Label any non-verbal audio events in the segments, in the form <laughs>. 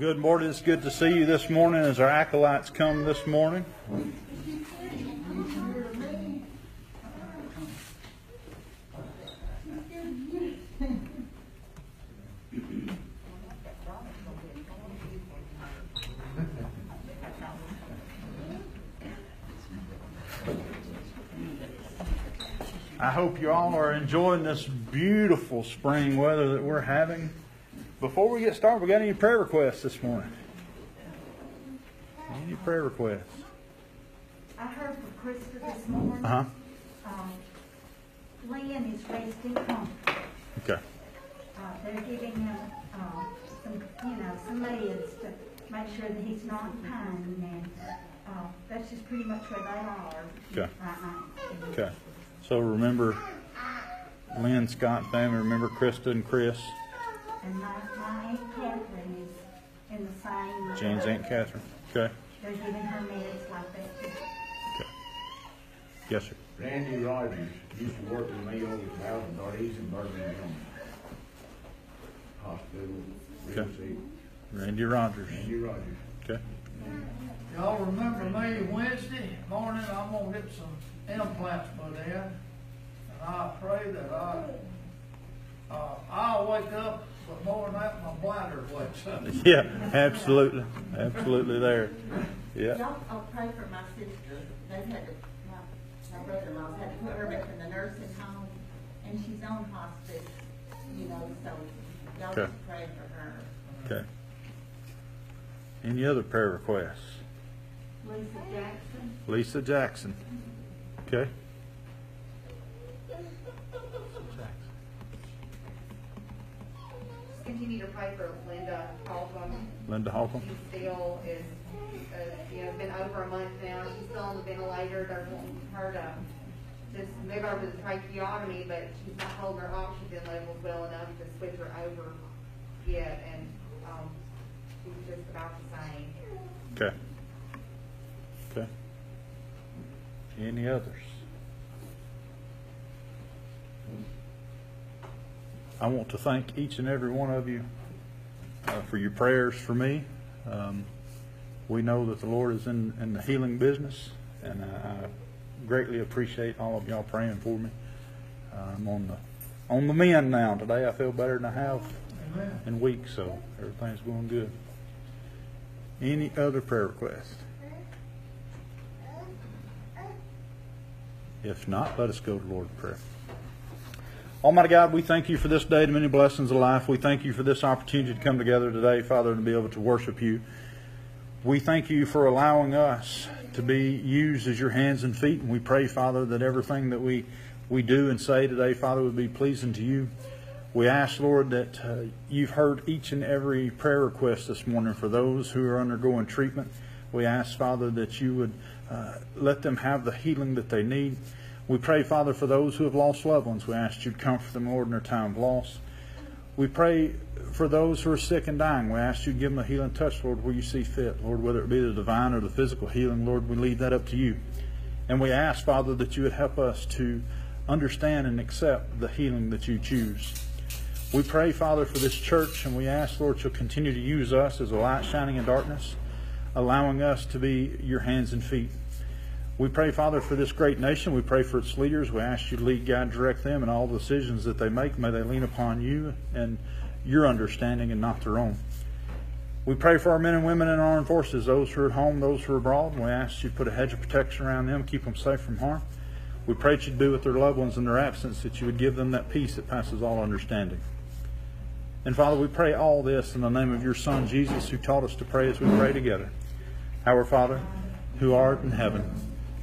Good morning. It's good to see you this morning as our acolytes come this morning. I hope you all are enjoying this beautiful spring weather that we're having. Before we get started, we got any prayer requests this morning? Any prayer requests? I heard from Krista this morning. Uh huh. Um, Lynn is resting home. Okay. Uh, they're giving him, um, some, you know, some meds to make sure that he's not in pain and, uh, that's just pretty much where they are. Okay. Right now. Okay. So remember Lynn Scott family. Remember Krista and Chris. And my, my Aunt Catherine is in the same. Jane's Aunt Catherine. Okay. They're giving her meds like that. Okay. Yes, sir. Randy Rogers used to work with me over at Thousand Darties in Birmingham Hospital. Okay. Randy Rogers. Randy Rogers. Okay. Y'all remember me Wednesday morning, I'm gonna get some implants put in. And I pray that I, uh, I'll wake up, but more than that, my bladder wakes <laughs> up. Yeah. Absolutely. Absolutely there. Yeah. Y'all, I'll pray for my sister. They've had to, my, my brother-in-law's had to put her back in the nursing home, and she's on hospice, you know, so y'all Okay. just pray for her. Okay. Any other prayer requests? Lisa Jackson. Lisa Jackson. Okay. Continue to pray for Linda Holcomb. Linda Holcomb. She still is, uh, you know, it's been over a month now, she's still on the ventilator, they're wanting her to just move over to the tracheotomy, but she's not holding her oxygen levels well enough to switch her over yet, and, um, she's just about the same. Okay. Okay. Any others? I want to thank each and every one of you uh, for your prayers for me. Um, we know that the Lord is in, in the healing business, and I, I greatly appreciate all of y'all praying for me. I'm on the on the mend now. Today I feel better than I have Amen. in weeks, so everything's going good. Any other prayer requests? If not, let us go to the Lord prayer. Almighty God, we thank you for this day, the many blessings of life. We thank you for this opportunity to come together today, Father, and to be able to worship you. We thank you for allowing us to be used as your hands and feet. And we pray, Father, that everything that we, we do and say today, Father, would be pleasing to you. We ask, Lord, that uh, you've heard each and every prayer request this morning for those who are undergoing treatment. We ask, Father, that you would uh, let them have the healing that they need. We pray, Father, for those who have lost loved ones. We ask you to comfort them, Lord, in their time of loss. We pray for those who are sick and dying. We ask you to give them a healing touch, Lord, where you see fit. Lord, whether it be the divine or the physical healing, Lord, we leave that up to you. And we ask, Father, that you would help us to understand and accept the healing that you choose. We pray, Father, for this church, and we ask, Lord, you'll continue to use us as a light shining in darkness, allowing us to be your hands and feet. We pray, Father, for this great nation. We pray for its leaders. We ask you to lead, guide, direct them in all the decisions that they make. May they lean upon you and your understanding and not their own. We pray for our men and women in our armed forces, those who are at home, those who are abroad. We ask you to put a hedge of protection around them, keep them safe from harm. We pray that you'd be with their loved ones in their absence, that you would give them that peace that passes all understanding. And Father, we pray all this in the name of your Son, Jesus, who taught us to pray as we pray together. Our Father, who art in heaven,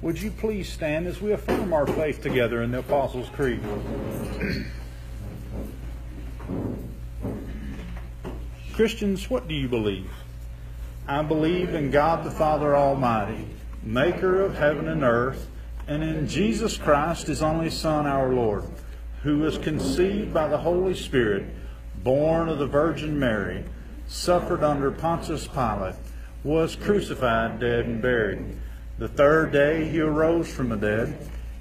would you please stand as we affirm our faith together in the Apostles' Creed? Christians, what do you believe? I believe in God the Father Almighty, maker of heaven and earth, and in Jesus Christ, his only Son, our Lord, who was conceived by the Holy Spirit, born of the Virgin Mary, suffered under Pontius Pilate, was crucified, dead, and buried. The third day he arose from the dead.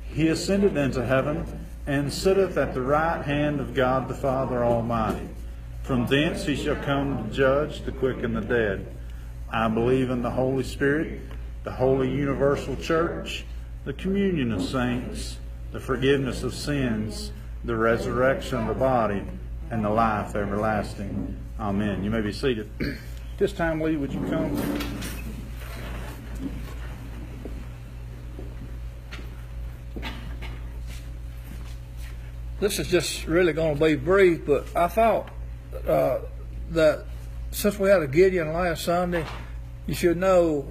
He ascended into heaven, and sitteth at the right hand of God the Father Almighty. From thence he shall come to judge the quick and the dead. I believe in the Holy Spirit, the holy universal church, the communion of saints, the forgiveness of sins, the resurrection of the body, and the life everlasting. Amen. You may be seated. This time, Lee, would you come? This is just really going to be brief, but I thought uh, that since we had a Gideon last Sunday, you should know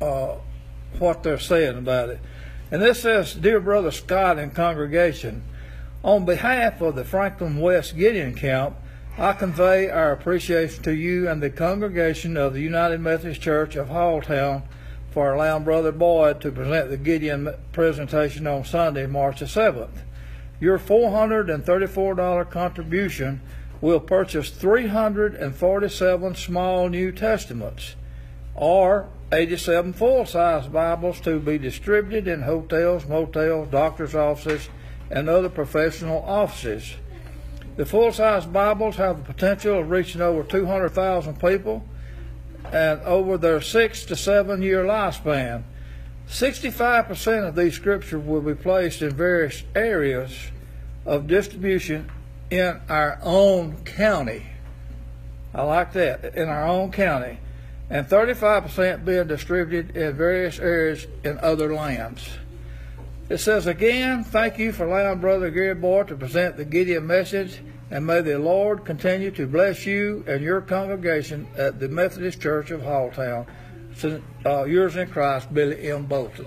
uh, what they're saying about it. And this says, Dear Brother Scott and congregation, on behalf of the Franklin West Gideon Camp, I convey our appreciation to you and the congregation of the United Methodist Church of Halltown for allowing Brother Boyd to present the Gideon presentation on Sunday, March the 7th. Your $434 contribution will purchase 347 small New Testaments or 87 full size Bibles to be distributed in hotels, motels, doctor's offices, and other professional offices. The full size Bibles have the potential of reaching over 200,000 people and over their six to seven year lifespan. 65% of these scriptures will be placed in various areas of distribution in our own county. I like that, in our own county. And 35% being distributed in various areas in other lands. It says again, thank you for allowing Brother Gary to present the Gideon message, and may the Lord continue to bless you and your congregation at the Methodist Church of Halltown. Uh, yours in Christ, Billy M. Bolton.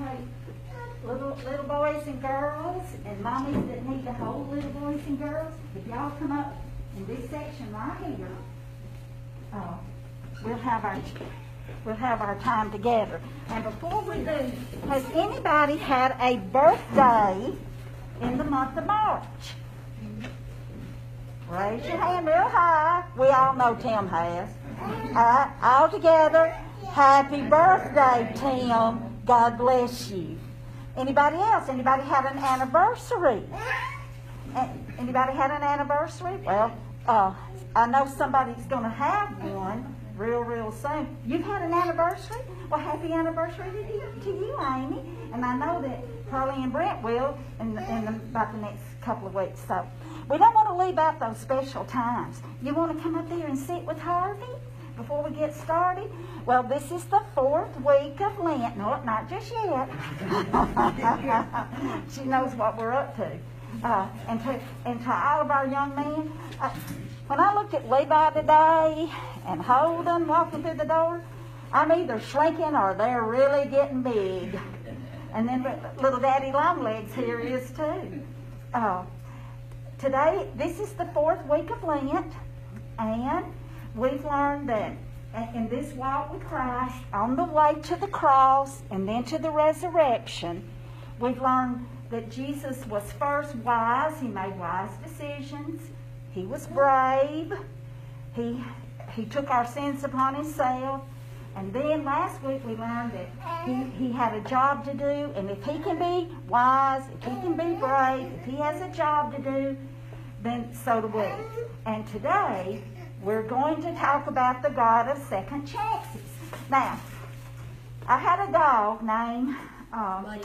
Okay, little, little boys and girls, and mommies that need to hold little boys and girls, if y'all come up in this section right here, uh, we'll have our, we'll have our time together. And before we do, has anybody had a birthday in the month of March? Raise your hand real high. We all know Tim has. All right, all together. Happy birthday, Tim. God bless you. Anybody else? Anybody had an anniversary? Anybody had an anniversary? Well, uh, I know somebody's going to have one real, real soon. You've had an anniversary? Well, happy anniversary to you, to you Amy. And I know that Carly and Brent will in, the, in the, about the next couple of weeks. So we don't want to leave out those special times. You want to come up there and sit with Harvey before we get started? Well, this is the fourth week of Lent. No, not just yet. <laughs> she knows what we're up to. Uh, and to and to all of our young men, uh, when I looked at Levi today and Holden walking through the door, I'm either shrinking or they're really getting big. And then little Daddy Longlegs here is too. Uh, today, this is the fourth week of Lent, and we've learned that in this walk with Christ, on the way to the cross and then to the resurrection, we've learned that Jesus was first wise. He made wise decisions. He was brave. He, he took our sins upon himself. And then last week we learned that he, he had a job to do, and if he can be wise, if he can be brave, if he has a job to do, then so do we. And today we're going to talk about the God of second chances. Now, I had a dog named um, Buddy.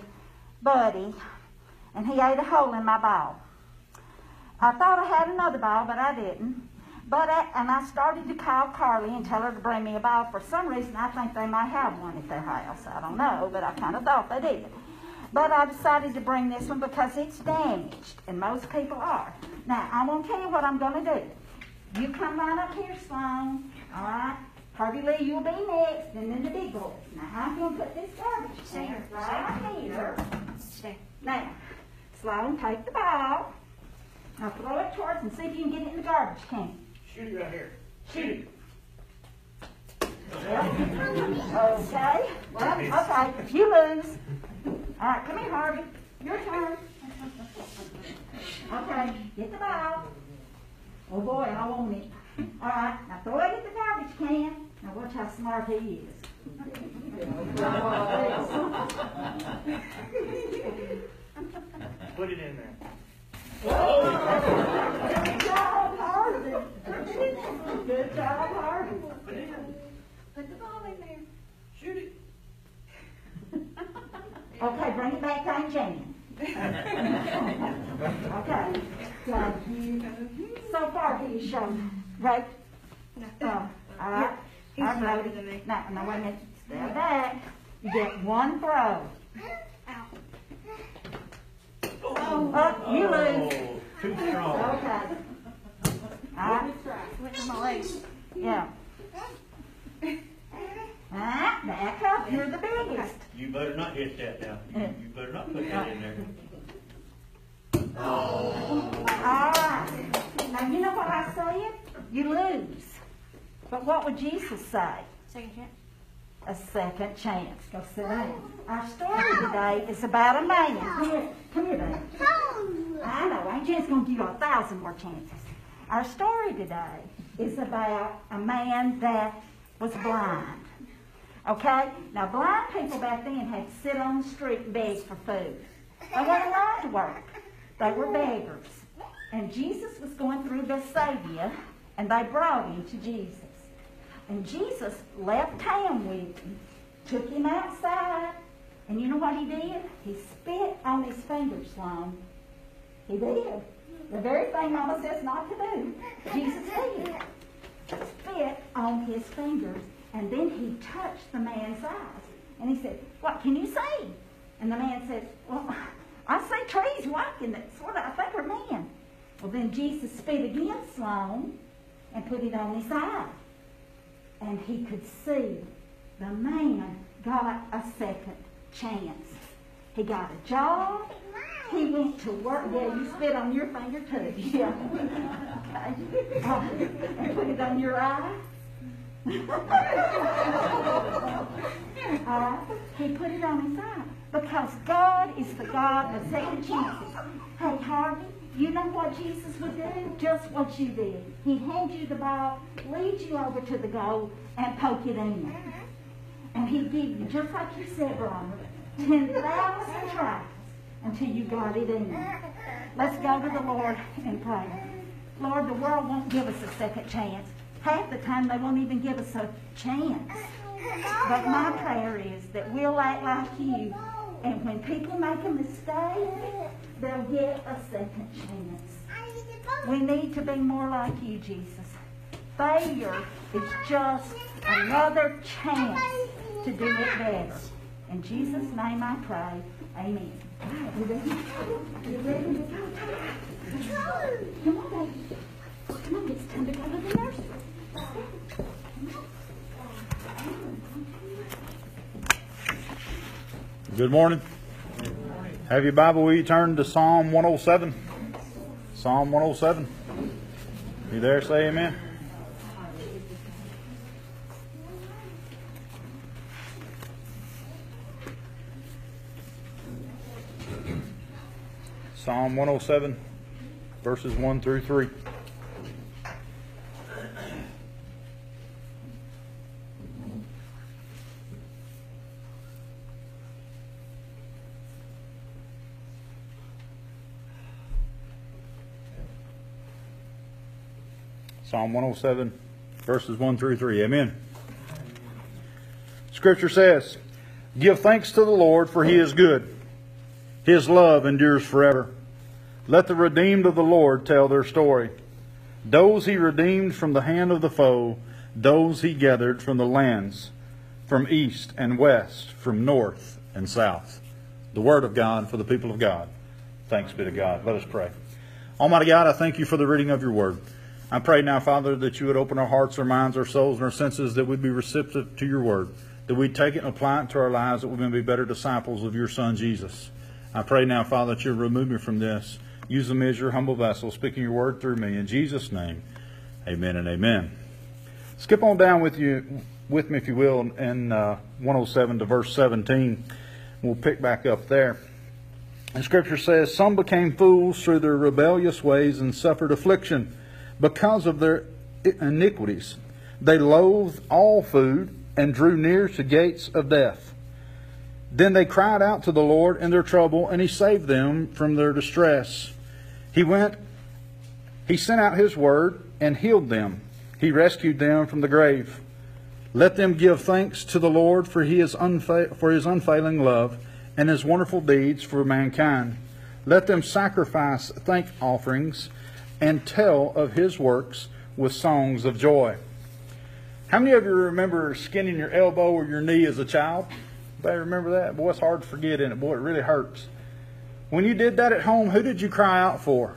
Buddy, and he ate a hole in my ball. I thought I had another ball, but I didn't. But I, and I started to call Carly and tell her to bring me a ball. For some reason, I think they might have one at their house. I don't know, but I kind of thought they did. But I decided to bring this one because it's damaged, and most people are. Now, I'm going to tell you what I'm going to do. You come right up here, Sloan. All right? Harvey Lee, you'll be next, and then the big boy. Now, I'm going to put this garbage can right here. Now, Sloan, take the ball. Now throw it towards and see if you can get it in the garbage can. Shoot it right here. Shoot it. Okay, well, okay, you lose. All right, come here, Harvey. Your turn. Okay, get the ball. Oh boy, I want it. <laughs> All right, now throw it in the garbage can. Now watch how smart he is. Put it in there. Good job, Harvey. Good job, Harvey. Put the ball in there. Shoot it. Okay, bring it back on Jan. <laughs> Okay, so you, so far he's shown, right? Uh, all right, He's all right, smarter than me. Now, now wait a minute, step back. You get one throw. Oh, you lose. Oh, too strong. Okay. All right, Went to my legs. yeah. All right, back up, you're the biggest. You better not hit that now. You, you better not put that in there. All right. Now, you know what I said? You lose. But what would Jesus say? Second chance. A second chance. Go sit down. Our story today is about a man. Come here, come here, baby. I know, ain't just gonna give you a thousand more chances. Our story today is about a man that was blind. Okay? Now, blind people back then had to sit on the street and beg for food. They weren't allowed to work. They were beggars. And Jesus was going through Bethsaida, and they brought him to Jesus. And Jesus left town with him, took him outside, and you know what he did? He spit on his fingers long. He did. The very thing Mama says not to do, Jesus did. Spit on his fingers, and then he touched the man's eyes. And he said, What can you see? And the man says, Well, I see trees walking that sort of, I think are men. Well, then Jesus spit again Sloan and put it on his eye. And he could see the man got a second chance. He got a job. He went to work. Yeah, you spit on your finger too. <laughs> Yeah. Okay. And put it on your eye. <laughs> Uh, he put it on his eye because God is the God of second chances. Hey, Harvey, you know what Jesus would do? Just what you did. He'd hand you the ball, lead you over to the goal, and poke it in. And he'd give you, just like you said, Ronald, 10,000 tries until you got it in. Let's go to the Lord and pray. Lord, the world won't give us a second chance. Half the time they won't even give us a chance. But my prayer is that we'll act like you. And when people make a mistake, they'll get a second chance. We need to be more like you, Jesus. Failure is just another chance to do it better. In Jesus' name I pray. Amen. You ready? You ready to go? Come on, baby. Come on, it's time to go to the nursery. Good morning. Have your Bible, will you turn to Psalm 107? Psalm 107. You there? Say amen. Psalm 107, verses 1 through 3. Psalm 107, verses 1 through 3. Amen. Scripture says, Give thanks to the Lord, for he is good. His love endures forever. Let the redeemed of the Lord tell their story. Those he redeemed from the hand of the foe, those he gathered from the lands, from east and west, from north and south. The word of God for the people of God. Thanks be to God. Let us pray. Almighty God, I thank you for the reading of your word. I pray now, Father, that you would open our hearts, our minds, our souls, and our senses, that we'd be receptive to your word, that we'd take it and apply it to our lives, that we may be better disciples of your Son, Jesus. I pray now, Father, that you remove me from this. Use me as your humble vessel, speaking your word through me. In Jesus' name, amen and amen. Skip on down with you with me, if you will, in uh, 107 to verse 17. We'll pick back up there. And Scripture says, Some became fools through their rebellious ways and suffered affliction because of their iniquities. They loathed all food and drew near to gates of death. Then they cried out to the Lord in their trouble, and He saved them from their distress. He went, He sent out His word and healed them. He rescued them from the grave. Let them give thanks to the Lord for, he is unfa- for His unfailing love and His wonderful deeds for mankind. Let them sacrifice thank offerings and tell of His works with songs of joy. How many of you remember skinning your elbow or your knee as a child? Anybody remember that? Boy, it's hard to forget, in it? Boy, it really hurts. When you did that at home, who did you cry out for?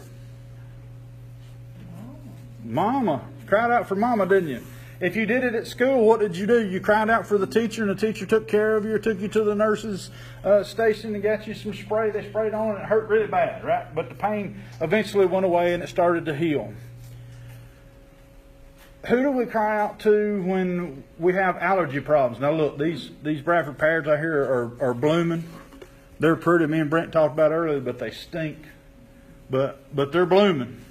Mama. Cried out for mama, didn't you? If you did it at school, what did you do? You cried out for the teacher, and the teacher took care of you, or took you to the nurse's uh, station and got you some spray. They sprayed on, and it hurt really bad, right? But the pain eventually went away, and it started to heal. Who do we cry out to when we have allergy problems? Now, look, these these Bradford pears I hear are, are blooming. They're pretty. Me and Brent talked about earlier, but they stink. But but they're blooming.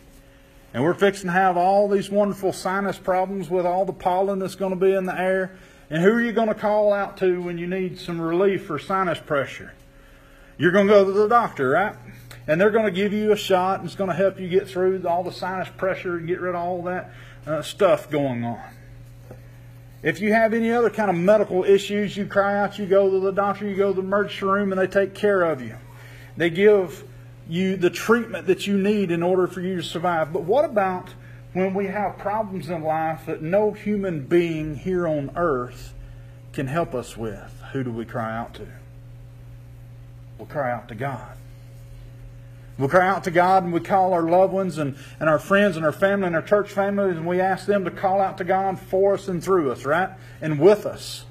And we're fixing to have all these wonderful sinus problems with all the pollen that's going to be in the air. And who are you going to call out to when you need some relief for sinus pressure? You're going to go to the doctor, right? And they're going to give you a shot and it's going to help you get through all the sinus pressure and get rid of all that uh, stuff going on. If you have any other kind of medical issues, you cry out, you go to the doctor, you go to the emergency room, and they take care of you. They give you the treatment that you need in order for you to survive. But what about when we have problems in life that no human being here on earth can help us with? Who do we cry out to? We'll cry out to God. We'll cry out to God and we call our loved ones and, and our friends and our family and our church families and we ask them to call out to God for us and through us, right? And with us.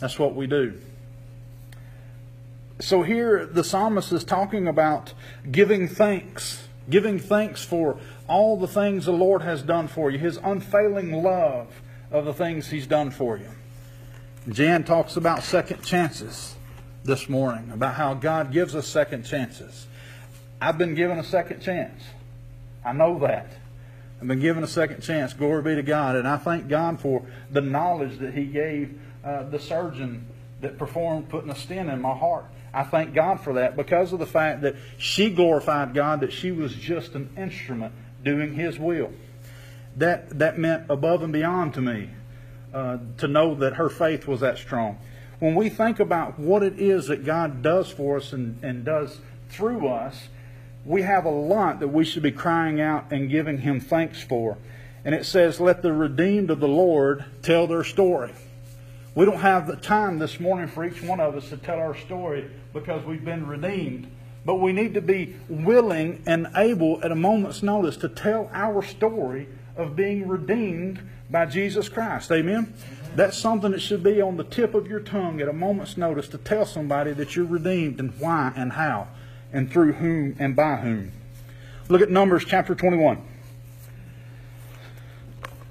That's what we do. So here the psalmist is talking about giving thanks, giving thanks for all the things the Lord has done for you, his unfailing love of the things he's done for you. Jan talks about second chances this morning, about how God gives us second chances. I've been given a second chance. I know that. I've been given a second chance. Glory be to God. And I thank God for the knowledge that He gave uh, the surgeon that performed putting a stent in my heart. I thank God for that because of the fact that she glorified God, that she was just an instrument doing His will. That, that meant above and beyond to me uh, to know that her faith was that strong. When we think about what it is that God does for us and, and does through us, we have a lot that we should be crying out and giving Him thanks for. And it says, Let the redeemed of the Lord tell their story. We don't have the time this morning for each one of us to tell our story because we've been redeemed. But we need to be willing and able at a moment's notice to tell our story of being redeemed by Jesus Christ. Amen? That's something that should be on the tip of your tongue at a moment's notice to tell somebody that you're redeemed and why and how and through whom and by whom. Look at Numbers chapter 21.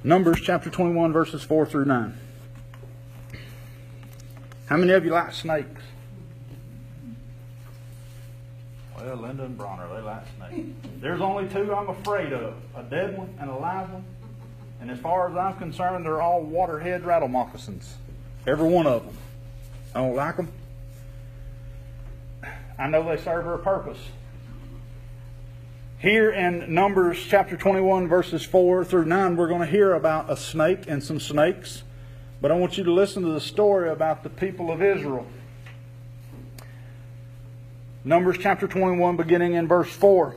Numbers chapter 21, verses 4 through 9. How many of you like snakes? Well, Linda and Bronner, they like snakes. There's only two I'm afraid of a dead one and a live one. And as far as I'm concerned, they're all waterhead rattle moccasins. Every one of them. I don't like them. I know they serve a purpose. Here in Numbers chapter 21, verses 4 through 9, we're going to hear about a snake and some snakes. But I want you to listen to the story about the people of Israel. Numbers chapter 21, beginning in verse 4.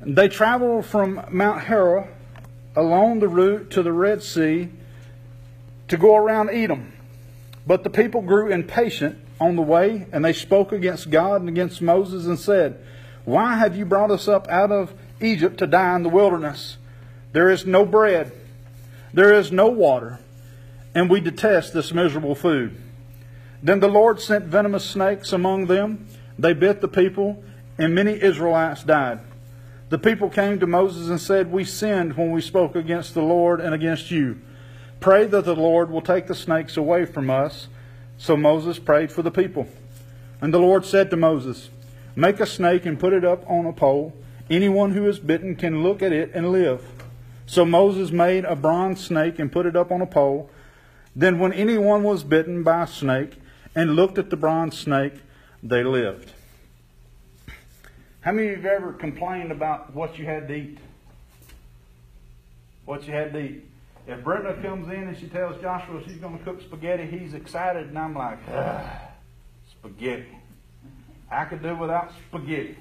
They traveled from Mount Hora along the route to the Red Sea to go around Edom. But the people grew impatient on the way, and they spoke against God and against Moses and said, Why have you brought us up out of Egypt to die in the wilderness? There is no bread, there is no water and we detest this miserable food. Then the Lord sent venomous snakes among them. They bit the people, and many Israelites died. The people came to Moses and said, We sinned when we spoke against the Lord and against you. Pray that the Lord will take the snakes away from us. So Moses prayed for the people. And the Lord said to Moses, Make a snake and put it up on a pole. Anyone who is bitten can look at it and live. So Moses made a bronze snake and put it up on a pole. Then, when anyone was bitten by a snake and looked at the bronze snake, they lived. How many of you have ever complained about what you had to eat? What you had to eat? If Brenda comes in and she tells Joshua she's going to cook spaghetti, he's excited, and I'm like, spaghetti. I could do without spaghetti.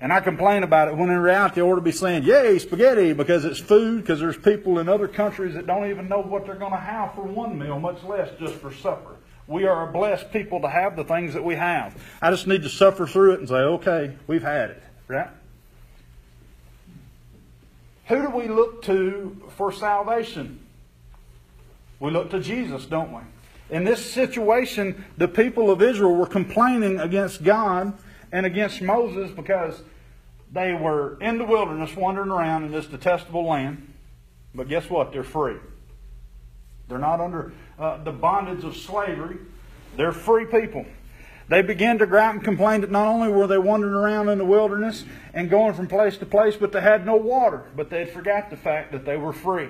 And I complain about it when in reality I ought to be saying, Yay, spaghetti, because it's food, because there's people in other countries that don't even know what they're going to have for one meal, much less just for supper. We are a blessed people to have the things that we have. I just need to suffer through it and say, Okay, we've had it. Right? Who do we look to for salvation? We look to Jesus, don't we? In this situation, the people of Israel were complaining against God and against Moses because they were in the wilderness wandering around in this detestable land. But guess what? They're free. They're not under uh, the bondage of slavery. They're free people. They began to gripe and complain that not only were they wandering around in the wilderness and going from place to place, but they had no water. But they'd forgot the fact that they were free.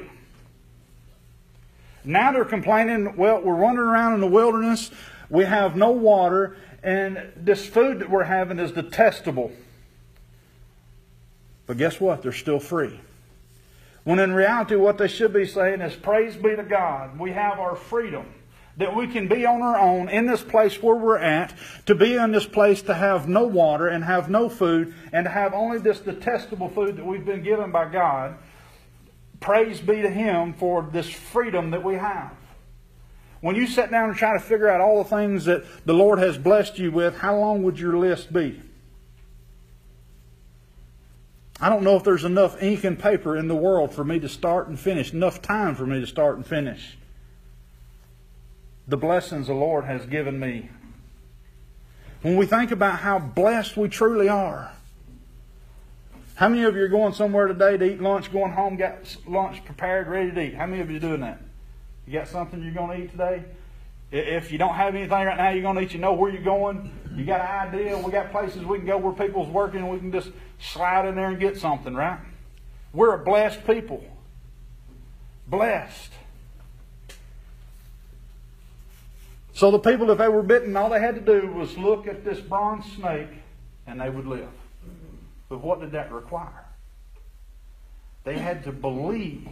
Now they're complaining, well, we're wandering around in the wilderness, we have no water, and this food that we're having is detestable. But guess what? They're still free. When in reality, what they should be saying is, Praise be to God, we have our freedom that we can be on our own in this place where we're at, to be in this place to have no water and have no food and to have only this detestable food that we've been given by God. Praise be to Him for this freedom that we have. When you sit down and try to figure out all the things that the Lord has blessed you with, how long would your list be? I don't know if there's enough ink and paper in the world for me to start and finish, enough time for me to start and finish the blessings the Lord has given me. When we think about how blessed we truly are, how many of you are going somewhere today to eat lunch, going home, got lunch prepared, ready to eat? How many of you are doing that? You got something you're going to eat today? If you don't have anything right now you're going to eat, you know where you're going. You got an idea. We got places we can go where people's working and we can just slide in there and get something, right? We're a blessed people. Blessed. So the people, if they were bitten, all they had to do was look at this bronze snake and they would live. But what did that require? They had to believe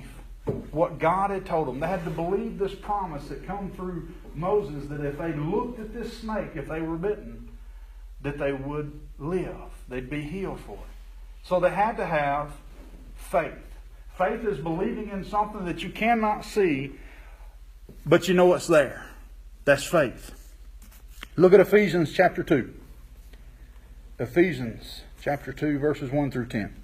what God had told them. They had to believe this promise that come through Moses that if they looked at this snake, if they were bitten, that they would live. They'd be healed for it. So they had to have faith. Faith is believing in something that you cannot see, but you know it's there. That's faith. Look at Ephesians chapter 2. Ephesians chapter 2, verses 1 through 10.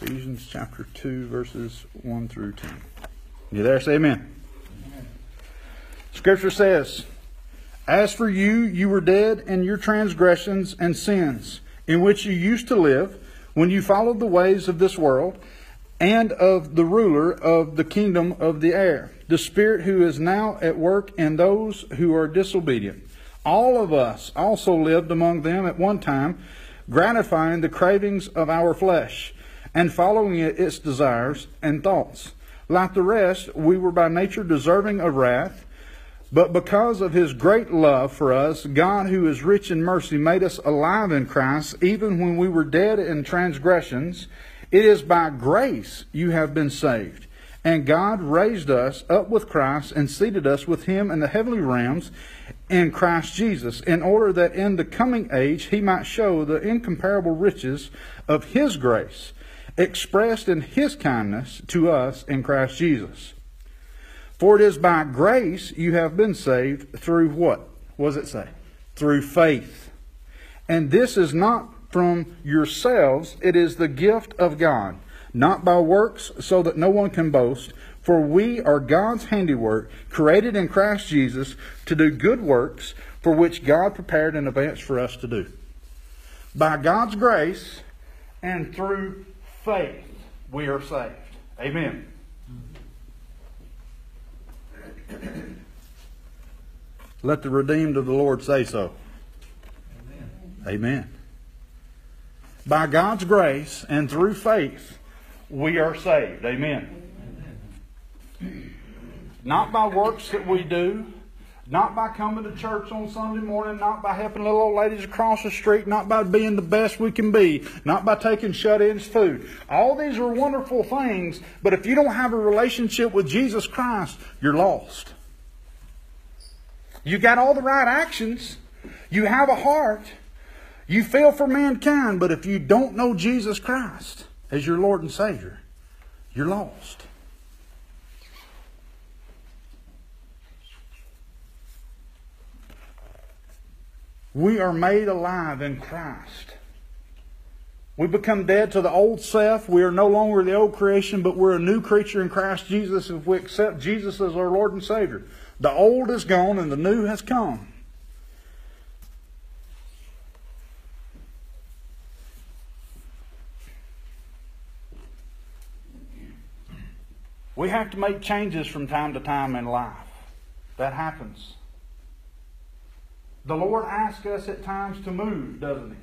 Ephesians chapter 2, verses 1 through 10. You there? Say amen. amen. Scripture says, As for you, you were dead in your transgressions and sins, in which you used to live, when you followed the ways of this world, and of the ruler of the kingdom of the air, the Spirit who is now at work in those who are disobedient. All of us also lived among them at one time, gratifying the cravings of our flesh and following its desires and thoughts. Like the rest, we were by nature deserving of wrath, but because of his great love for us, God, who is rich in mercy, made us alive in Christ, even when we were dead in transgressions. It is by grace you have been saved. And God raised us up with Christ and seated us with him in the heavenly realms in Christ Jesus, in order that in the coming age he might show the incomparable riches of his grace expressed in his kindness to us in Christ Jesus. For it is by grace you have been saved through what? What does it say? Through faith. And this is not from yourselves, it is the gift of God, not by works, so that no one can boast. For we are God's handiwork, created in Christ Jesus to do good works, for which God prepared in advance for us to do. By God's grace and through faith, we are saved. Amen. Let the redeemed of the Lord say so. Amen. By God's grace and through faith, we are saved. Amen. Not by works that we do, not by coming to church on Sunday morning, not by helping little old ladies across the street, not by being the best we can be, not by taking shut ins food. All these are wonderful things, but if you don't have a relationship with Jesus Christ, you're lost. You got all the right actions, you have a heart, you feel for mankind, but if you don't know Jesus Christ as your Lord and Savior, you're lost. We are made alive in Christ. We become dead to the old self. We are no longer the old creation, but we're a new creature in Christ Jesus if we accept Jesus as our Lord and Savior. The old is gone and the new has come. We have to make changes from time to time in life. That happens. The Lord asks us at times to move, doesn't He?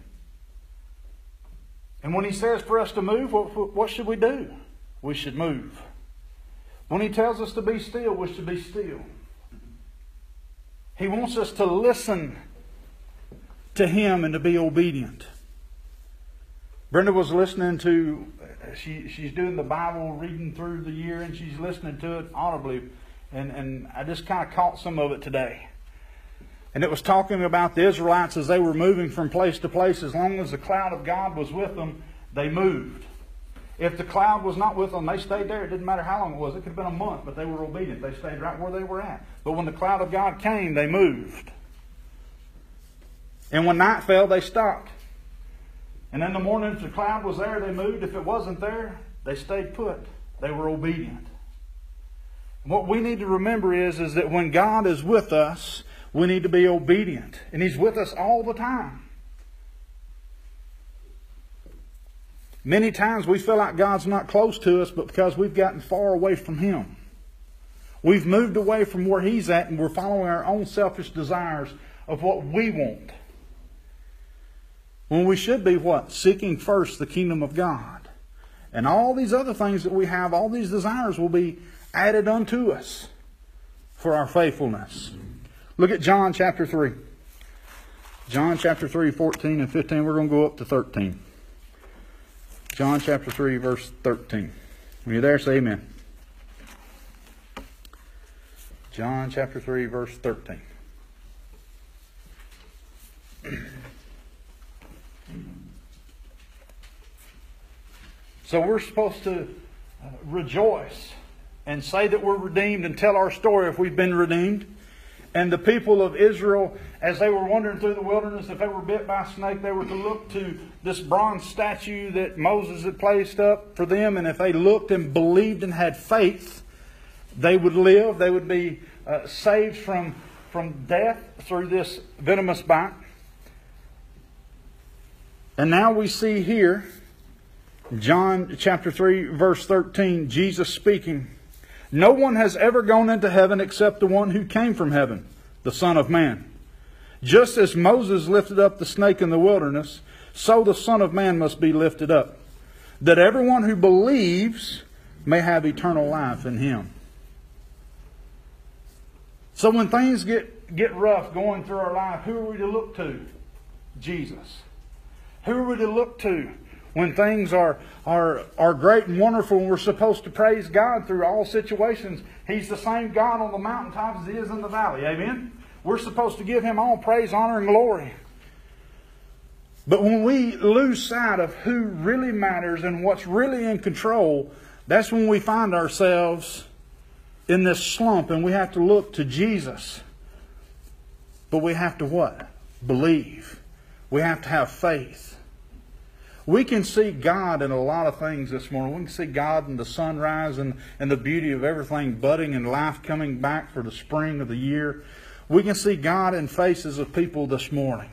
And when He says for us to move, what, what should we do? We should move. When He tells us to be still, we should be still. He wants us to listen to Him and to be obedient. Brenda was listening to, she, she's doing the Bible reading through the year and she's listening to it audibly. And, and I just kind of caught some of it today. And it was talking about the Israelites as they were moving from place to place. As long as the cloud of God was with them, they moved. If the cloud was not with them, they stayed there. It didn't matter how long it was. It could have been a month, but they were obedient. They stayed right where they were at. But when the cloud of God came, they moved. And when night fell, they stopped. And in the morning, if the cloud was there, they moved. If it wasn't there, they stayed put. They were obedient. What we need to remember is, is that when God is with us, we need to be obedient. And He's with us all the time. Many times we feel like God's not close to us, but because we've gotten far away from Him. We've moved away from where He's at and we're following our own selfish desires of what we want. When we should be what? Seeking first the kingdom of God. And all these other things that we have, all these desires will be added unto us for our faithfulness. Look at John chapter 3. John chapter 3, 14 and 15. We're going to go up to 13. John chapter 3, verse 13. When you're there, say amen. John chapter 3, verse 13. <clears throat> So we're supposed to uh, rejoice and say that we're redeemed and tell our story if we've been redeemed. And the people of Israel, as they were wandering through the wilderness, if they were bit by a snake, they were to look to this bronze statue that Moses had placed up for them. And if they looked and believed and had faith, they would live. They would be uh, saved from, from death through this venomous bite. And now we see here, John chapter 3, verse 13, Jesus speaking. No one has ever gone into heaven except the one who came from heaven, the Son of Man. Just as Moses lifted up the snake in the wilderness, so the Son of Man must be lifted up, that everyone who believes may have eternal life in him. So when things get, get rough going through our life, who are we to look to? Jesus. Who are we to look to when things are, are, are great and wonderful and we're supposed to praise God through all situations. He's the same God on the mountaintops as He is in the valley. Amen? We're supposed to give Him all praise, honor, and glory. But when we lose sight of who really matters and what's really in control, that's when we find ourselves in this slump and we have to look to Jesus. But we have to what? Believe. We have to have faith. We can see God in a lot of things this morning. We can see God in the sunrise and, and the beauty of everything budding and life coming back for the spring of the year. We can see God in faces of people this morning.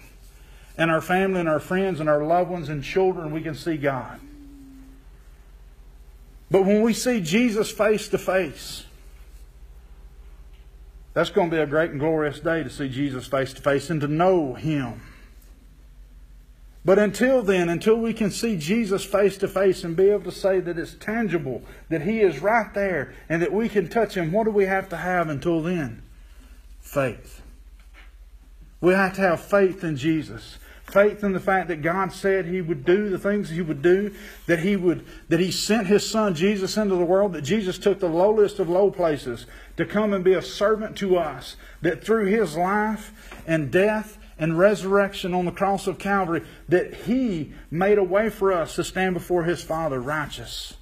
And our family and our friends and our loved ones and children, we can see God. But when we see Jesus face to face, that's going to be a great and glorious day to see Jesus face to face and to know Him. But until then, until we can see Jesus face to face and be able to say that it's tangible, that He is right there, and that we can touch Him, what do we have to have until then? Faith. We have to have faith in Jesus. Faith in the fact that God said He would do the things He would do, that He would that He sent His Son Jesus into the world, that Jesus took the lowest of low places to come and be a servant to us, that through His life and death and resurrection on the cross of Calvary, that He made a way for us to stand before His Father righteous.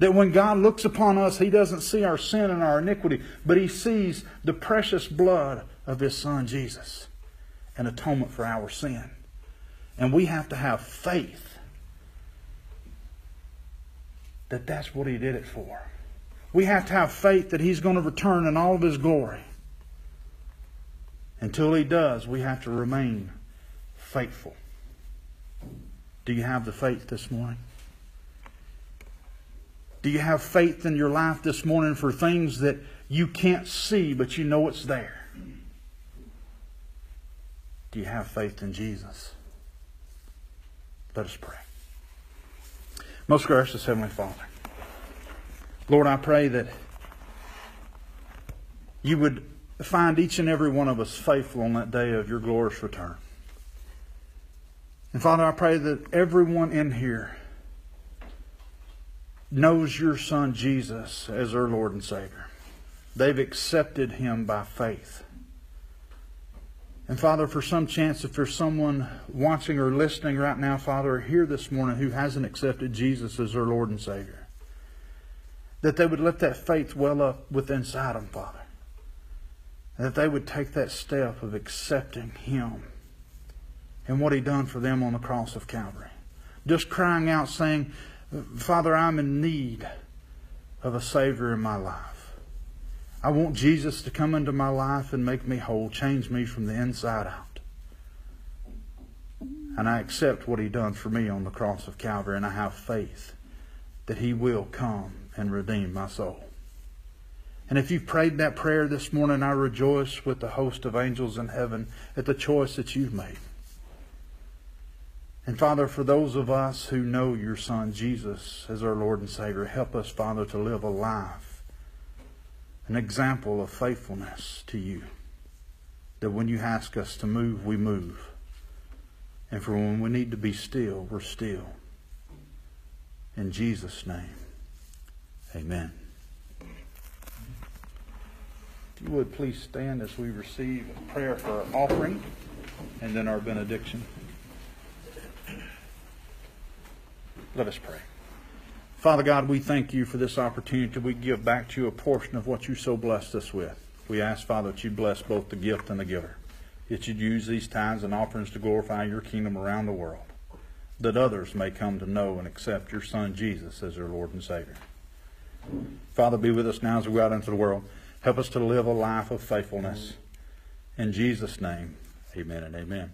That when God looks upon us, He doesn't see our sin and our iniquity, but He sees the precious blood of His Son Jesus, an atonement for our sin. And we have to have faith that that's what He did it for. We have to have faith that He's going to return in all of His glory. Until He does, we have to remain faithful. Do you have the faith this morning? Do you have faith in your life this morning for things that you can't see, but you know it's there? Do you have faith in Jesus? Let us pray. Most gracious Heavenly Father, Lord, I pray that you would find each and every one of us faithful on that day of your glorious return. And Father, I pray that everyone in here knows your Son Jesus as their Lord and Savior. They've accepted him by faith. And Father, for some chance, if there's someone watching or listening right now, Father, here this morning who hasn't accepted Jesus as their Lord and Savior, that they would let that faith well up within inside them, Father. That they would take that step of accepting Him and what He done for them on the cross of Calvary. Just crying out, saying, Father, I'm in need of a Savior in my life. I want Jesus to come into my life and make me whole, change me from the inside out. And I accept what He done for me on the cross of Calvary, and I have faith that He will come and redeem my soul. And if you've prayed that prayer this morning, I rejoice with the host of angels in heaven at the choice that you've made. And Father, for those of us who know your Son Jesus as our Lord and Savior, help us, Father, to live a life, an example of faithfulness to you. That when you ask us to move, we move. And for when we need to be still, we're still. In Jesus' name, amen. If you would please stand as we receive a prayer for our offering and then our benediction. Let us pray. Father God, we thank you for this opportunity. We give back to you a portion of what you so blessed us with. We ask, Father, that you bless both the gift and the giver. That you'd use these times and offerings to glorify your kingdom around the world. That others may come to know and accept your Son Jesus as their Lord and Savior. Father, be with us now as we go out into the world. Help us to live a life of faithfulness. In Jesus' name, amen and amen.